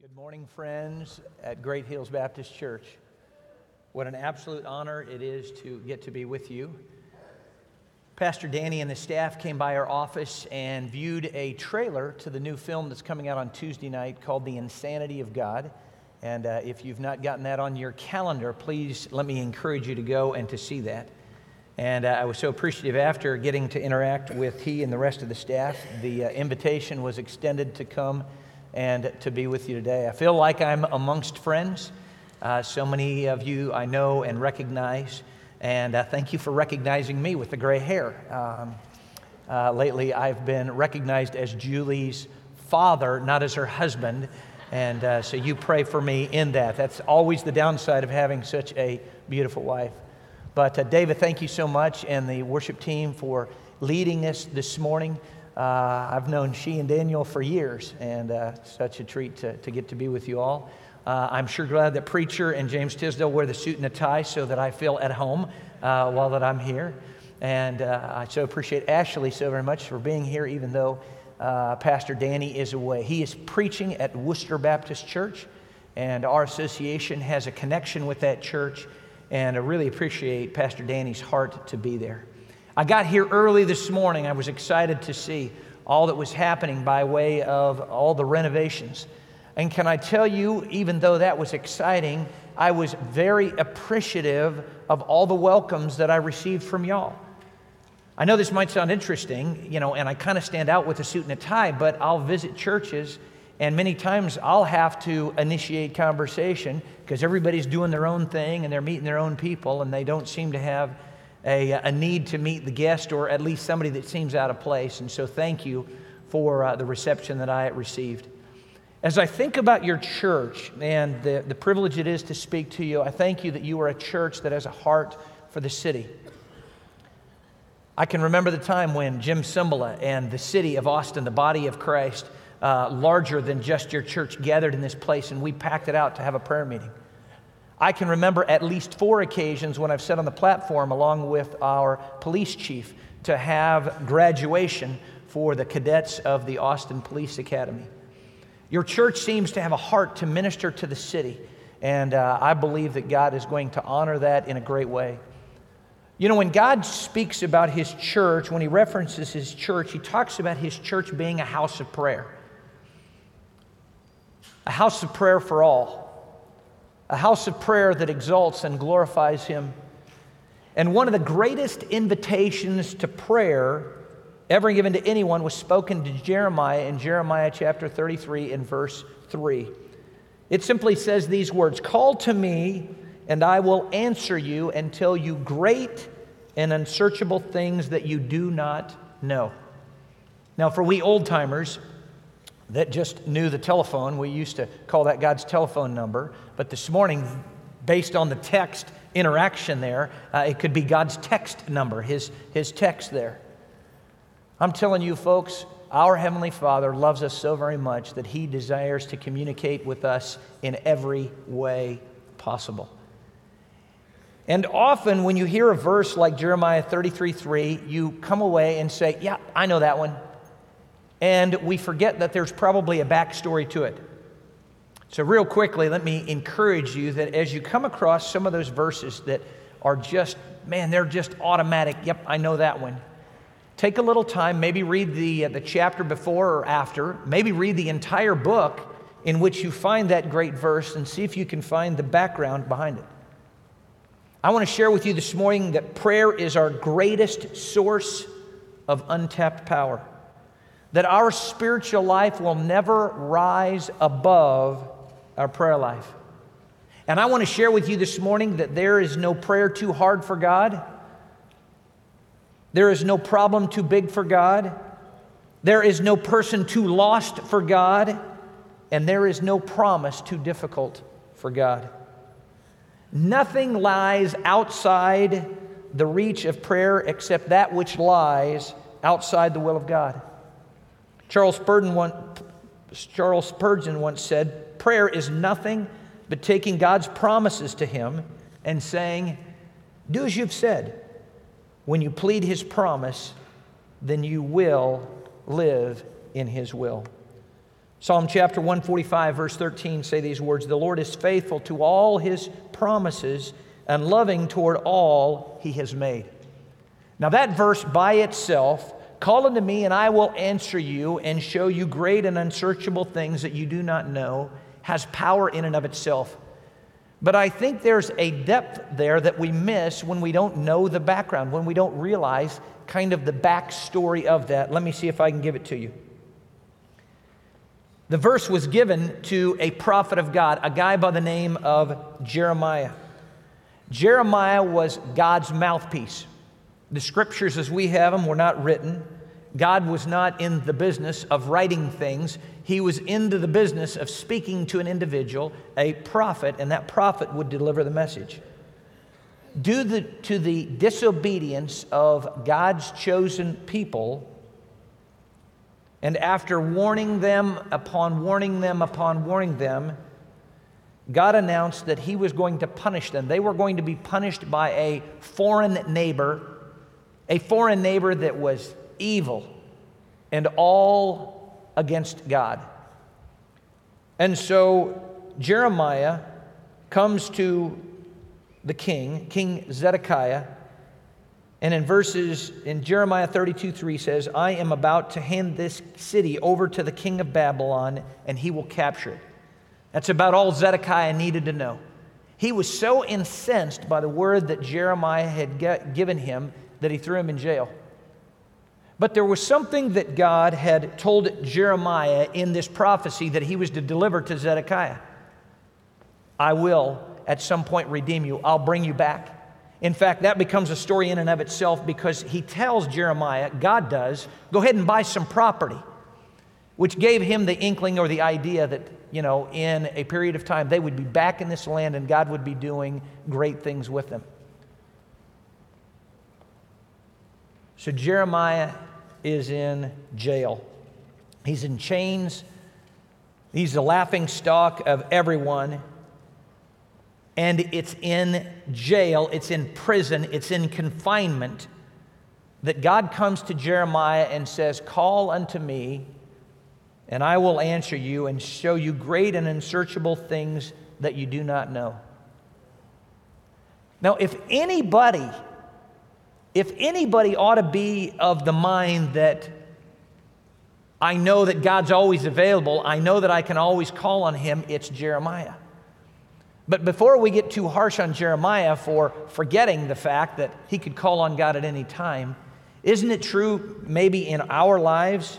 Good morning, friends at Great Hills Baptist Church. What an absolute honor it is to get to be with you. Pastor Danny and the staff came by our office and viewed a trailer to the new film that's coming out on Tuesday night called The Insanity of God. And uh, if you've not gotten that on your calendar, please let me encourage you to go and to see that. And uh, I was so appreciative after getting to interact with he and the rest of the staff. The uh, invitation was extended to come and to be with you today. I feel like I'm amongst friends. Uh, so many of you I know and recognize, and uh, thank you for recognizing me with the gray hair. Um, uh, lately, I've been recognized as Julie's father, not as her husband, and uh, so you pray for me in that. That's always the downside of having such a beautiful wife. But uh, David, thank you so much, and the worship team for leading us this morning. Uh, I've known she and Daniel for years, and uh, such a treat to, to get to be with you all. Uh, I'm sure glad that Preacher and James Tisdale wear the suit and the tie so that I feel at home uh, while that I'm here. And uh, I so appreciate Ashley so very much for being here, even though uh, Pastor Danny is away. He is preaching at Worcester Baptist Church, and our association has a connection with that church. And I really appreciate Pastor Danny's heart to be there. I got here early this morning. I was excited to see all that was happening by way of all the renovations. And can I tell you, even though that was exciting, I was very appreciative of all the welcomes that I received from y'all. I know this might sound interesting, you know, and I kind of stand out with a suit and a tie, but I'll visit churches and many times I'll have to initiate conversation because everybody's doing their own thing and they're meeting their own people and they don't seem to have a, a need to meet the guest or at least somebody that seems out of place. And so, thank you for uh, the reception that I received. As I think about your church and the, the privilege it is to speak to you, I thank you that you are a church that has a heart for the city. I can remember the time when Jim Cymbala and the city of Austin, the body of Christ, uh, larger than just your church, gathered in this place and we packed it out to have a prayer meeting. I can remember at least four occasions when I've sat on the platform along with our police chief to have graduation for the cadets of the Austin Police Academy. Your church seems to have a heart to minister to the city, and uh, I believe that God is going to honor that in a great way. You know, when God speaks about his church, when he references his church, he talks about his church being a house of prayer. A house of prayer for all a house of prayer that exalts and glorifies Him. And one of the greatest invitations to prayer ever given to anyone was spoken to Jeremiah in Jeremiah chapter 33 and verse 3. It simply says these words Call to me, and I will answer you and tell you great and unsearchable things that you do not know. Now, for we old timers, that just knew the telephone. We used to call that God's telephone number. But this morning, based on the text interaction there, uh, it could be God's text number, his, his text there. I'm telling you, folks, our Heavenly Father loves us so very much that He desires to communicate with us in every way possible. And often, when you hear a verse like Jeremiah 33 3, you come away and say, Yeah, I know that one and we forget that there's probably a backstory to it. So, real quickly, let me encourage you that as you come across some of those verses that are just, man, they're just automatic. Yep, I know that one. Take a little time, maybe read the, uh, the chapter before or after, maybe read the entire book in which you find that great verse and see if you can find the background behind it. I want to share with you this morning that prayer is our greatest source of untapped power that our spiritual life will never rise above our prayer life. And I want to share with you this morning that there is no prayer too hard for God. There is no problem too big for God. There is no person too lost for God. And there is no promise too difficult for God. Nothing lies outside the reach of prayer except that which lies outside the will of God. Charles Spurgeon, once, Charles Spurgeon once said, Prayer is nothing but taking God's promises to Him and saying, Do as you've said. When you plead His promise, then you will live in His will. Psalm chapter 145, verse 13 say these words The Lord is faithful to all his promises and loving toward all he has made. Now, that verse by itself, call unto me and I will answer you and show you great and unsearchable things that you do not know, has power in and of itself. But I think there's a depth there that we miss when we don't know the background, when we don't realize kind of the backstory of that. Let me see if I can give it to you. The verse was given to a prophet of God, a guy by the name of Jeremiah. Jeremiah was God's mouthpiece. The scriptures as we have them were not written. God was not in the business of writing things. He was into the business of speaking to an individual, a prophet, and that prophet would deliver the message. Due the, to the disobedience of God's chosen people, and after warning them upon warning them upon warning them, God announced that He was going to punish them. They were going to be punished by a foreign neighbor, a foreign neighbor that was evil and all against God. And so Jeremiah comes to the king, King Zedekiah, and in verses, in Jeremiah 32 3 says, I am about to hand this city over to the king of Babylon, and he will capture it. That's about all Zedekiah needed to know. He was so incensed by the word that Jeremiah had given him that he threw him in jail. But there was something that God had told Jeremiah in this prophecy that he was to deliver to Zedekiah. I will at some point redeem you, I'll bring you back. In fact, that becomes a story in and of itself because he tells Jeremiah, God does, go ahead and buy some property, which gave him the inkling or the idea that, you know, in a period of time they would be back in this land and God would be doing great things with them. So Jeremiah is in jail. He's in chains. He's the laughing stock of everyone and it's in jail, it's in prison, it's in confinement, that God comes to Jeremiah and says, Call unto me, and I will answer you and show you great and unsearchable things that you do not know. Now, if anybody, if anybody ought to be of the mind that I know that God's always available, I know that I can always call on him, it's Jeremiah. But before we get too harsh on Jeremiah for forgetting the fact that he could call on God at any time, isn't it true maybe in our lives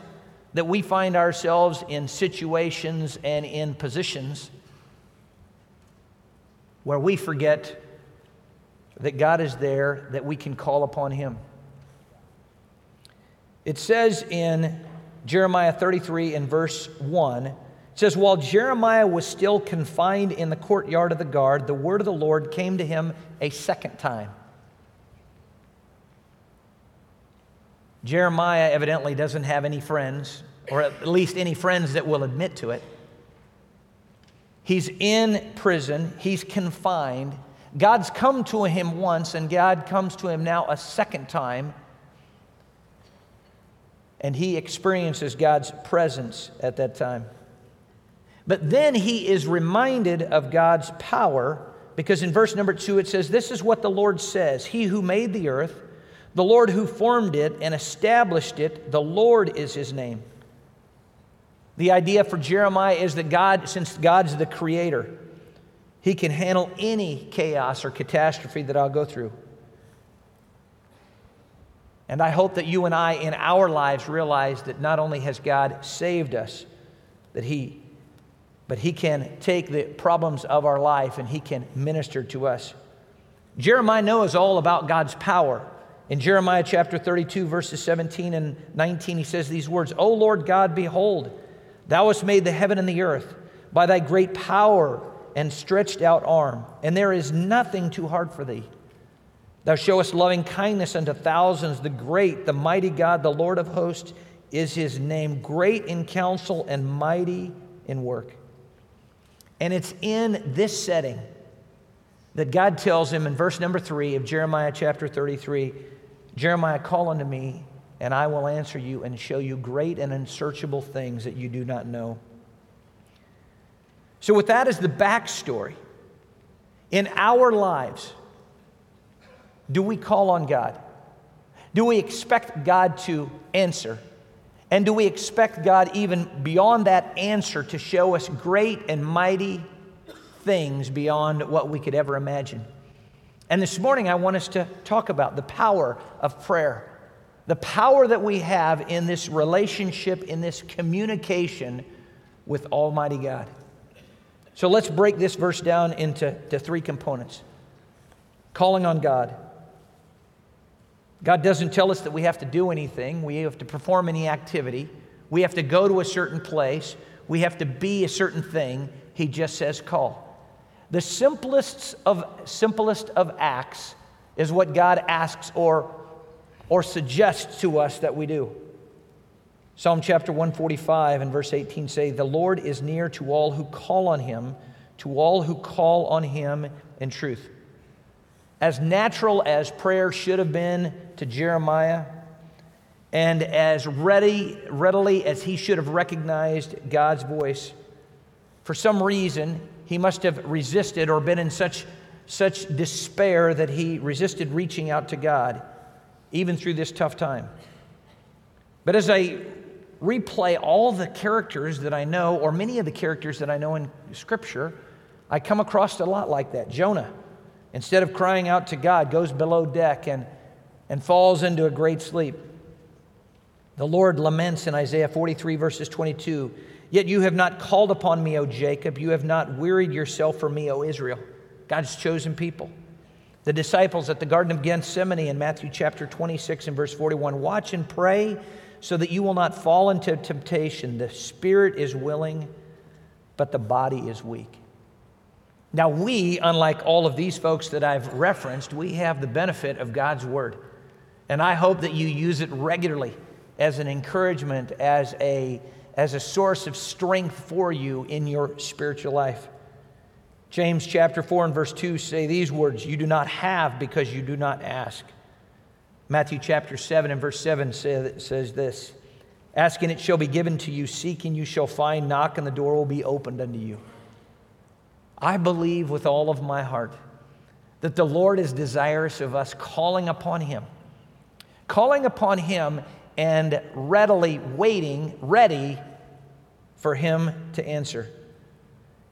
that we find ourselves in situations and in positions where we forget that God is there, that we can call upon him? It says in Jeremiah 33 and verse 1 it says, While Jeremiah was still confined in the courtyard of the guard, the word of the Lord came to him a second time. Jeremiah evidently doesn't have any friends, or at least any friends that will admit to it. He's in prison, he's confined. God's come to him once, and God comes to him now a second time. And he experiences God's presence at that time. But then he is reminded of God's power because in verse number two it says, This is what the Lord says He who made the earth, the Lord who formed it and established it, the Lord is his name. The idea for Jeremiah is that God, since God's the creator, he can handle any chaos or catastrophe that I'll go through. And I hope that you and I in our lives realize that not only has God saved us, that he but He can take the problems of our life and He can minister to us. Jeremiah knows all about God's power. In Jeremiah chapter 32, verses 17 and 19, he says these words O Lord God, behold, thou hast made the heaven and the earth by thy great power and stretched out arm, and there is nothing too hard for thee. Thou showest loving kindness unto thousands. The great, the mighty God, the Lord of hosts, is his name, great in counsel and mighty in work. And it's in this setting that God tells him in verse number three of Jeremiah chapter 33 Jeremiah, call unto me, and I will answer you and show you great and unsearchable things that you do not know. So, with that as the backstory, in our lives, do we call on God? Do we expect God to answer? And do we expect God, even beyond that answer, to show us great and mighty things beyond what we could ever imagine? And this morning, I want us to talk about the power of prayer, the power that we have in this relationship, in this communication with Almighty God. So let's break this verse down into three components calling on God God doesn't tell us that we have to do anything, we have to perform any activity, we have to go to a certain place, we have to be a certain thing. He just says, call. The simplest of, simplest of acts is what God asks or, or suggests to us that we do. Psalm chapter 145 and verse 18 say, The Lord is near to all who call on him, to all who call on him in truth. As natural as prayer should have been to Jeremiah, and as ready, readily as he should have recognized God's voice, for some reason, he must have resisted or been in such, such despair that he resisted reaching out to God, even through this tough time. But as I replay all the characters that I know, or many of the characters that I know in Scripture, I come across a lot like that. Jonah instead of crying out to God, goes below deck and, and falls into a great sleep. The Lord laments in Isaiah 43, verses 22 Yet you have not called upon me, O Jacob. You have not wearied yourself for me, O Israel. God's chosen people. The disciples at the Garden of Gethsemane in Matthew chapter 26 and verse 41 Watch and pray so that you will not fall into temptation. The spirit is willing, but the body is weak. Now, we, unlike all of these folks that I've referenced, we have the benefit of God's Word. And I hope that you use it regularly as an encouragement, as a, as a source of strength for you in your spiritual life. James chapter 4 and verse 2 say these words You do not have because you do not ask. Matthew chapter 7 and verse 7 say, says this Ask and it shall be given to you, seek and you shall find, knock and the door will be opened unto you. I believe with all of my heart that the Lord is desirous of us calling upon Him, calling upon Him and readily waiting, ready for Him to answer.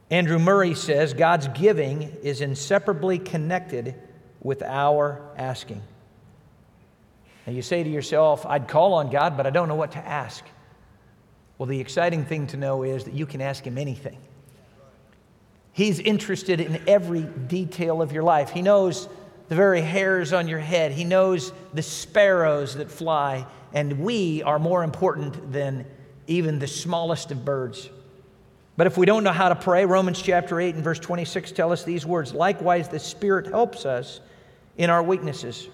Andrew Murray says God's giving is inseparably connected with our asking. And you say to yourself, I'd call on God, but I don't know what to ask. Well, the exciting thing to know is that you can ask Him anything. He's interested in every detail of your life. He knows the very hairs on your head, He knows the sparrows that fly, and we are more important than even the smallest of birds. But if we don't know how to pray, Romans chapter 8 and verse 26 tell us these words Likewise, the Spirit helps us in our weaknesses.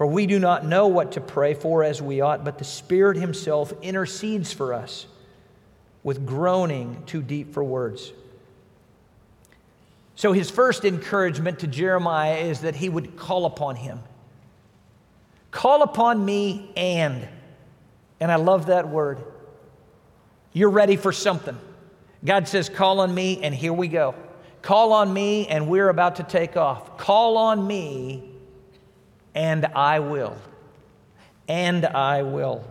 For we do not know what to pray for as we ought, but the Spirit Himself intercedes for us with groaning too deep for words. So his first encouragement to Jeremiah is that he would call upon him. Call upon me and. And I love that word. You're ready for something. God says, Call on me, and here we go. Call on me, and we're about to take off. Call on me, and I will. And I will.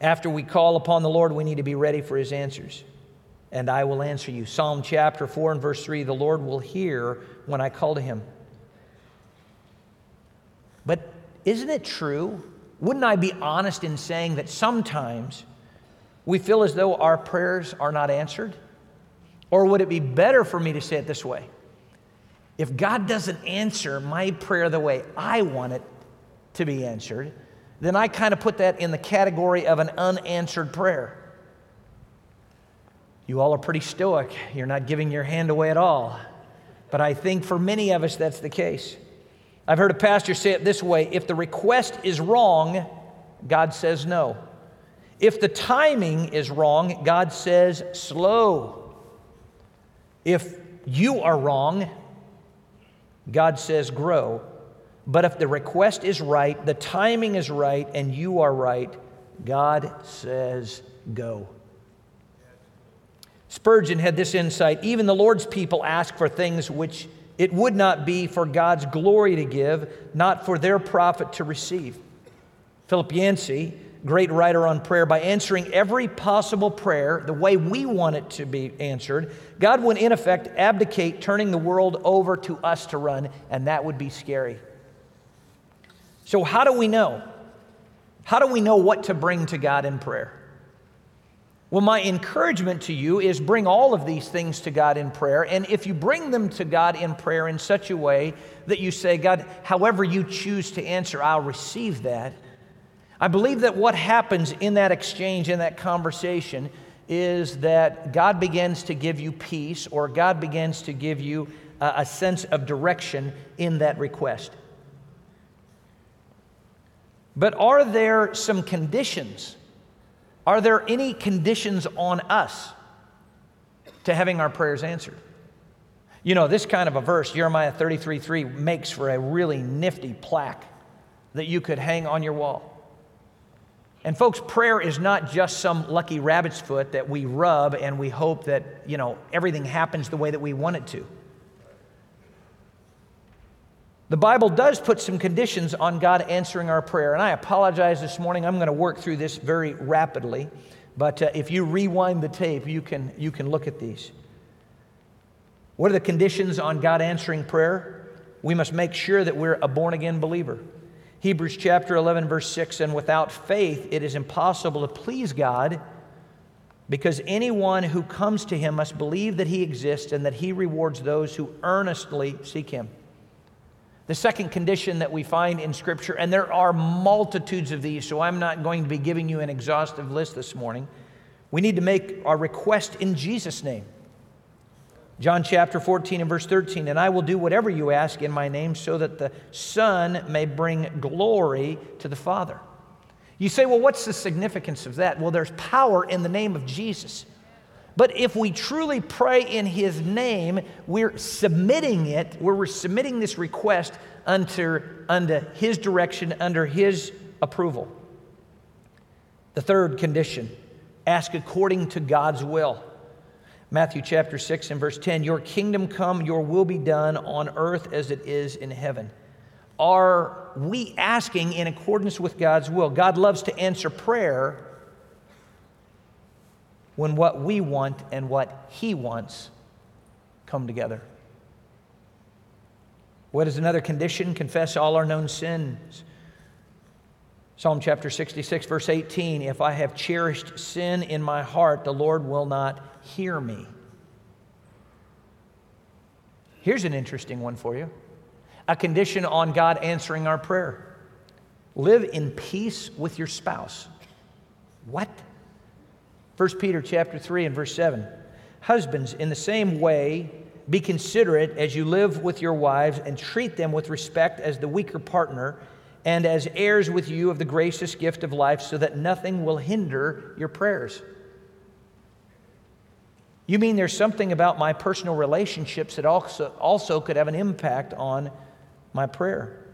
After we call upon the Lord, we need to be ready for his answers and I will answer you. Psalm chapter 4 and verse 3 the Lord will hear when I call to him. But isn't it true? Wouldn't I be honest in saying that sometimes we feel as though our prayers are not answered? Or would it be better for me to say it this way? If God doesn't answer my prayer the way I want it to be answered, then I kind of put that in the category of an unanswered prayer. You all are pretty stoic. You're not giving your hand away at all. But I think for many of us, that's the case. I've heard a pastor say it this way if the request is wrong, God says no. If the timing is wrong, God says slow. If you are wrong, God says grow. But if the request is right, the timing is right, and you are right, God says go. Spurgeon had this insight even the Lord's people ask for things which it would not be for God's glory to give, not for their profit to receive. Philip Yancey, great writer on prayer, by answering every possible prayer the way we want it to be answered, God would in effect abdicate turning the world over to us to run, and that would be scary. So, how do we know? How do we know what to bring to God in prayer? Well, my encouragement to you is bring all of these things to God in prayer. And if you bring them to God in prayer in such a way that you say, God, however you choose to answer, I'll receive that. I believe that what happens in that exchange, in that conversation, is that God begins to give you peace or God begins to give you a, a sense of direction in that request. But are there some conditions? Are there any conditions on us to having our prayers answered? You know, this kind of a verse, Jeremiah 33 3, makes for a really nifty plaque that you could hang on your wall. And folks, prayer is not just some lucky rabbit's foot that we rub and we hope that, you know, everything happens the way that we want it to. The Bible does put some conditions on God answering our prayer. And I apologize this morning. I'm going to work through this very rapidly. But uh, if you rewind the tape, you can, you can look at these. What are the conditions on God answering prayer? We must make sure that we're a born again believer. Hebrews chapter 11, verse 6 And without faith, it is impossible to please God because anyone who comes to him must believe that he exists and that he rewards those who earnestly seek him. The second condition that we find in Scripture, and there are multitudes of these, so I'm not going to be giving you an exhaustive list this morning. We need to make our request in Jesus' name. John chapter 14 and verse 13, and I will do whatever you ask in my name so that the Son may bring glory to the Father. You say, well, what's the significance of that? Well, there's power in the name of Jesus. But if we truly pray in His name, we're submitting it, we're submitting this request unto, unto His direction, under His approval. The third condition ask according to God's will. Matthew chapter 6 and verse 10 Your kingdom come, your will be done on earth as it is in heaven. Are we asking in accordance with God's will? God loves to answer prayer when what we want and what He wants come together. What is another condition? Confess all our known sins. Psalm chapter 66, verse 18 If I have cherished sin in my heart, the Lord will not hear me. Here's an interesting one for you a condition on God answering our prayer live in peace with your spouse. What? 1 Peter chapter 3 and verse 7. Husbands, in the same way, be considerate as you live with your wives and treat them with respect as the weaker partner and as heirs with you of the gracious gift of life so that nothing will hinder your prayers. You mean there's something about my personal relationships that also, also could have an impact on my prayer?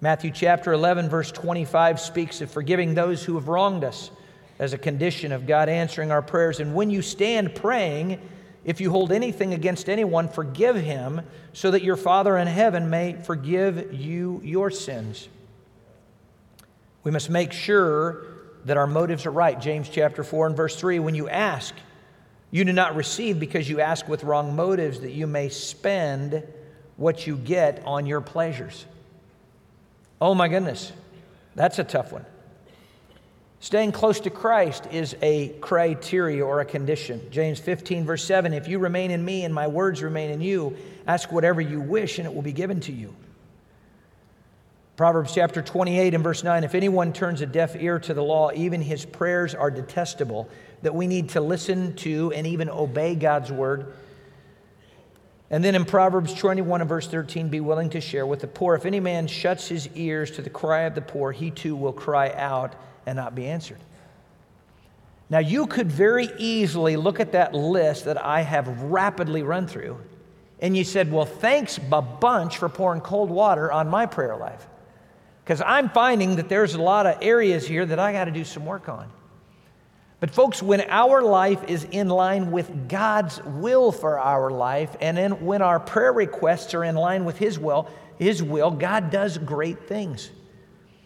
Matthew chapter 11, verse 25 speaks of forgiving those who have wronged us as a condition of God answering our prayers. And when you stand praying, if you hold anything against anyone, forgive him, so that your Father in heaven may forgive you your sins. We must make sure that our motives are right. James chapter 4 and verse 3 when you ask, you do not receive because you ask with wrong motives, that you may spend what you get on your pleasures. Oh my goodness, that's a tough one. Staying close to Christ is a criteria or a condition. James 15, verse 7 If you remain in me and my words remain in you, ask whatever you wish and it will be given to you. Proverbs chapter 28 and verse 9 If anyone turns a deaf ear to the law, even his prayers are detestable. That we need to listen to and even obey God's word. And then in Proverbs 21 and verse 13, be willing to share with the poor. If any man shuts his ears to the cry of the poor, he too will cry out and not be answered. Now, you could very easily look at that list that I have rapidly run through, and you said, Well, thanks a bunch for pouring cold water on my prayer life. Because I'm finding that there's a lot of areas here that I got to do some work on. But, folks, when our life is in line with God's will for our life, and then when our prayer requests are in line with His will, His will, God does great things.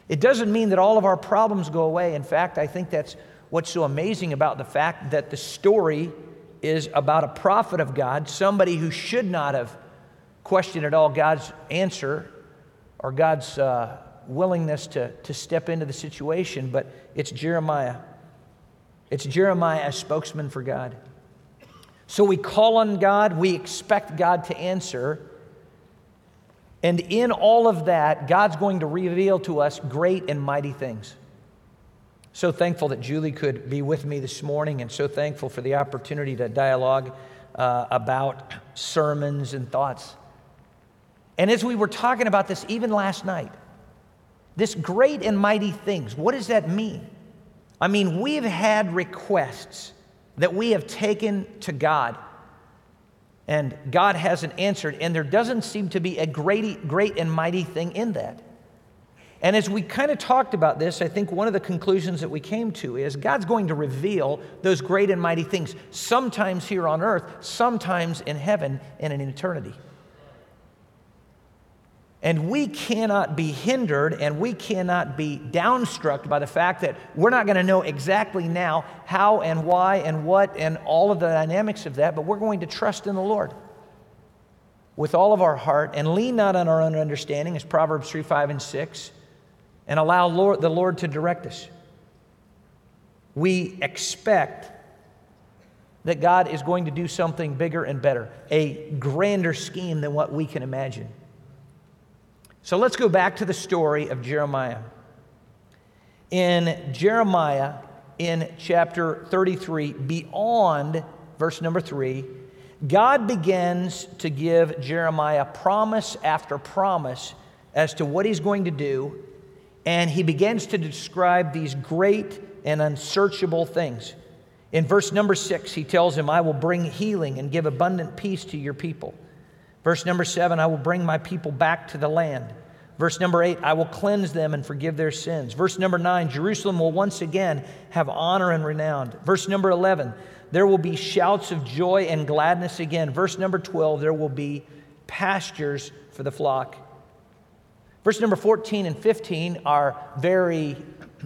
It doesn't mean that all of our problems go away. In fact, I think that's what's so amazing about the fact that the story is about a prophet of God, somebody who should not have questioned at all God's answer or God's uh, willingness to, to step into the situation, but it's Jeremiah. It's Jeremiah, a spokesman for God. So we call on God, we expect God to answer. And in all of that, God's going to reveal to us great and mighty things. So thankful that Julie could be with me this morning, and so thankful for the opportunity to dialogue uh, about sermons and thoughts. And as we were talking about this even last night, this great and mighty things, what does that mean? I mean, we've had requests that we have taken to God, and God hasn't answered, and there doesn't seem to be a great, great and mighty thing in that. And as we kind of talked about this, I think one of the conclusions that we came to is God's going to reveal those great and mighty things, sometimes here on earth, sometimes in heaven and in eternity. And we cannot be hindered and we cannot be downstruck by the fact that we're not going to know exactly now how and why and what and all of the dynamics of that, but we're going to trust in the Lord with all of our heart and lean not on our own understanding, as Proverbs 3 5 and 6, and allow Lord, the Lord to direct us. We expect that God is going to do something bigger and better, a grander scheme than what we can imagine. So let's go back to the story of Jeremiah. In Jeremiah, in chapter 33, beyond verse number 3, God begins to give Jeremiah promise after promise as to what he's going to do, and he begins to describe these great and unsearchable things. In verse number 6, he tells him, I will bring healing and give abundant peace to your people. Verse number seven, I will bring my people back to the land. Verse number eight, I will cleanse them and forgive their sins. Verse number nine, Jerusalem will once again have honor and renown. Verse number 11, there will be shouts of joy and gladness again. Verse number 12, there will be pastures for the flock. Verse number 14 and 15 are very,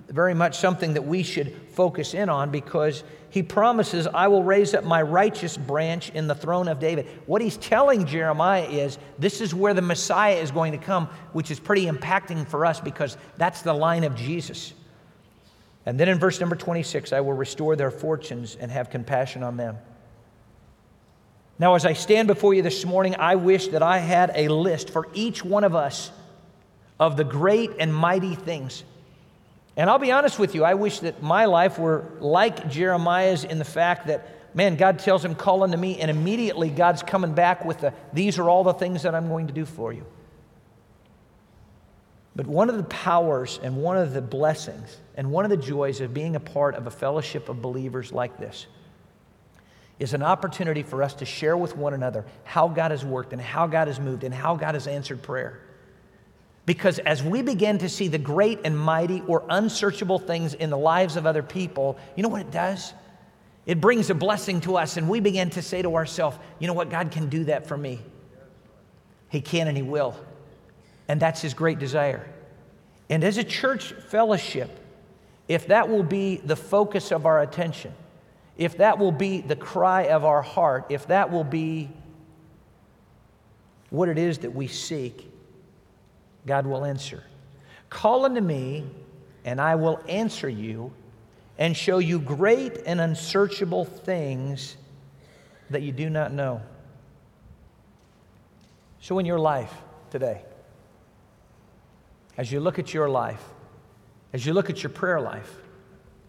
very much something that we should focus in on because he promises, I will raise up my righteous branch in the throne of David. What he's telling Jeremiah is this is where the Messiah is going to come, which is pretty impacting for us because that's the line of Jesus. And then in verse number 26, I will restore their fortunes and have compassion on them. Now, as I stand before you this morning, I wish that I had a list for each one of us of the great and mighty things and I'll be honest with you, I wish that my life were like Jeremiah's in the fact that, man, God tells him, call unto me, and immediately God's coming back with the, these are all the things that I'm going to do for you. But one of the powers and one of the blessings and one of the joys of being a part of a fellowship of believers like this is an opportunity for us to share with one another how God has worked and how God has moved and how God has answered prayer. Because as we begin to see the great and mighty or unsearchable things in the lives of other people, you know what it does? It brings a blessing to us, and we begin to say to ourselves, you know what? God can do that for me. He can and He will. And that's His great desire. And as a church fellowship, if that will be the focus of our attention, if that will be the cry of our heart, if that will be what it is that we seek, God will answer. Call unto me, and I will answer you and show you great and unsearchable things that you do not know. So, in your life today, as you look at your life, as you look at your prayer life,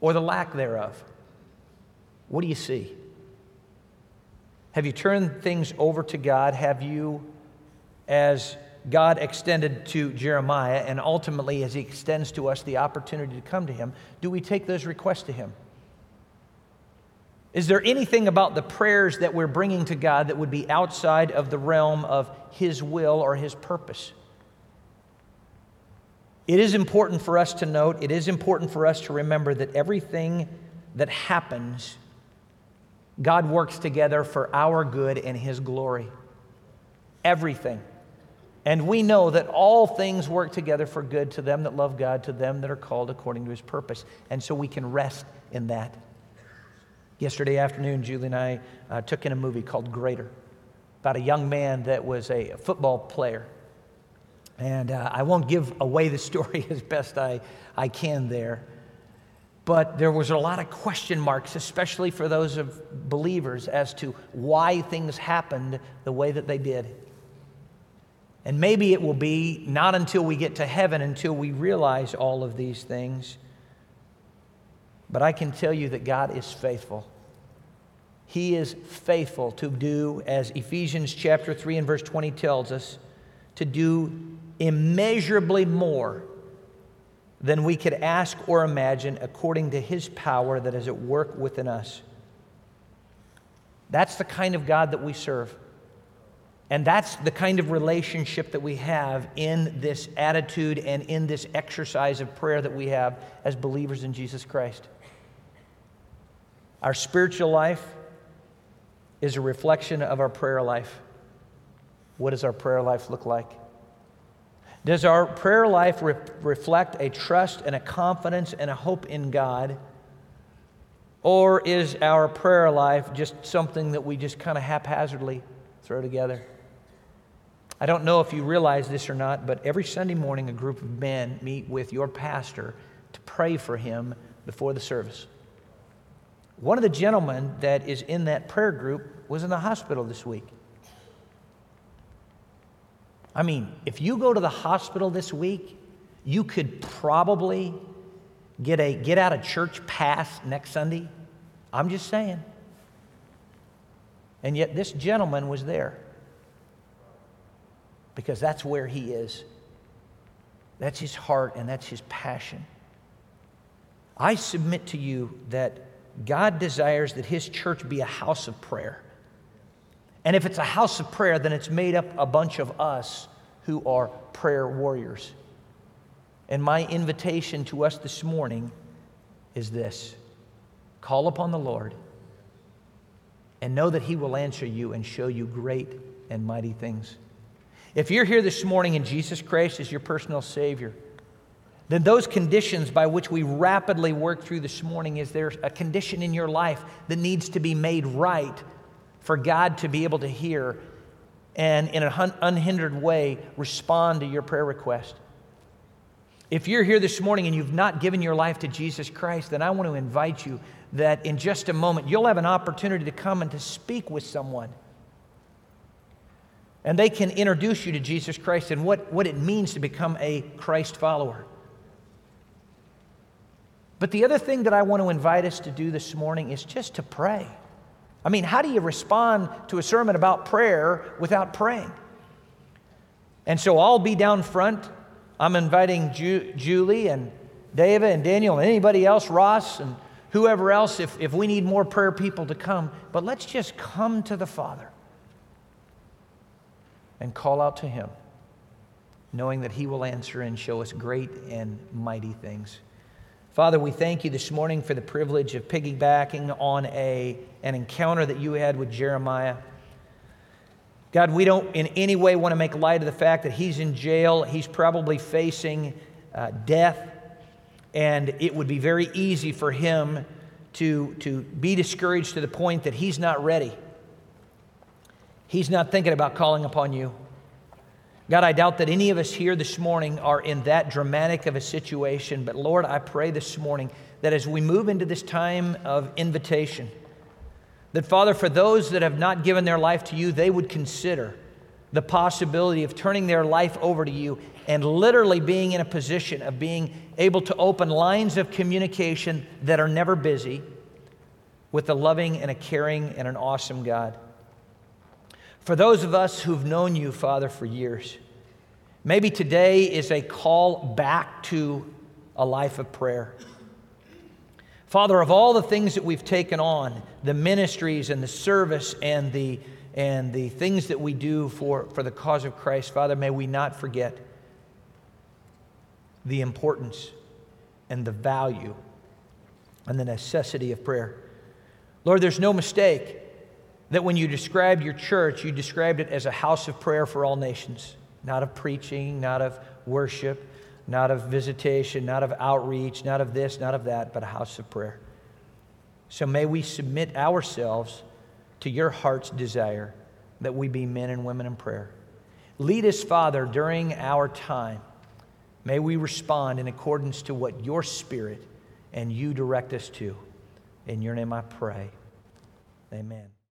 or the lack thereof, what do you see? Have you turned things over to God? Have you, as God extended to Jeremiah, and ultimately, as He extends to us the opportunity to come to Him, do we take those requests to Him? Is there anything about the prayers that we're bringing to God that would be outside of the realm of His will or His purpose? It is important for us to note, it is important for us to remember that everything that happens, God works together for our good and His glory. Everything. And we know that all things work together for good to them that love God, to them that are called according to His purpose. And so we can rest in that. Yesterday afternoon, Julie and I uh, took in a movie called Greater about a young man that was a football player. And uh, I won't give away the story as best I, I can there. But there was a lot of question marks, especially for those of believers, as to why things happened the way that they did. And maybe it will be not until we get to heaven until we realize all of these things. But I can tell you that God is faithful. He is faithful to do, as Ephesians chapter 3 and verse 20 tells us, to do immeasurably more than we could ask or imagine according to his power that is at work within us. That's the kind of God that we serve. And that's the kind of relationship that we have in this attitude and in this exercise of prayer that we have as believers in Jesus Christ. Our spiritual life is a reflection of our prayer life. What does our prayer life look like? Does our prayer life re- reflect a trust and a confidence and a hope in God? Or is our prayer life just something that we just kind of haphazardly throw together? I don't know if you realize this or not, but every Sunday morning a group of men meet with your pastor to pray for him before the service. One of the gentlemen that is in that prayer group was in the hospital this week. I mean, if you go to the hospital this week, you could probably get a get out of church pass next Sunday. I'm just saying. And yet this gentleman was there because that's where he is. That's his heart and that's his passion. I submit to you that God desires that his church be a house of prayer. And if it's a house of prayer, then it's made up a bunch of us who are prayer warriors. And my invitation to us this morning is this call upon the Lord and know that He will answer you and show you great and mighty things. If you're here this morning and Jesus Christ is your personal Savior, then those conditions by which we rapidly work through this morning is there a condition in your life that needs to be made right for God to be able to hear and in an unhindered way respond to your prayer request. If you're here this morning and you've not given your life to Jesus Christ, then I want to invite you that in just a moment you'll have an opportunity to come and to speak with someone. And they can introduce you to Jesus Christ and what, what it means to become a Christ follower. But the other thing that I want to invite us to do this morning is just to pray. I mean, how do you respond to a sermon about prayer without praying? And so I'll be down front. I'm inviting Ju- Julie and David and Daniel and anybody else, Ross and whoever else, if, if we need more prayer people to come. But let's just come to the Father and call out to Him, knowing that He will answer and show us great and mighty things. Father, we thank you this morning for the privilege of piggybacking on a, an encounter that you had with Jeremiah. God, we don't in any way want to make light of the fact that he's in jail. He's probably facing uh, death, and it would be very easy for him to, to be discouraged to the point that he's not ready. He's not thinking about calling upon you. God, I doubt that any of us here this morning are in that dramatic of a situation, but Lord, I pray this morning that as we move into this time of invitation, that Father, for those that have not given their life to you, they would consider the possibility of turning their life over to you and literally being in a position of being able to open lines of communication that are never busy with a loving and a caring and an awesome God. For those of us who've known you, Father, for years, maybe today is a call back to a life of prayer. Father, of all the things that we've taken on, the ministries and the service and the, and the things that we do for, for the cause of Christ, Father, may we not forget the importance and the value and the necessity of prayer. Lord, there's no mistake that when you described your church, you described it as a house of prayer for all nations, not of preaching, not of worship, not of visitation, not of outreach, not of this, not of that, but a house of prayer. So may we submit ourselves to your heart's desire that we be men and women in prayer. Lead us, Father, during our time. May we respond in accordance to what your Spirit and you direct us to. In your name I pray. Amen.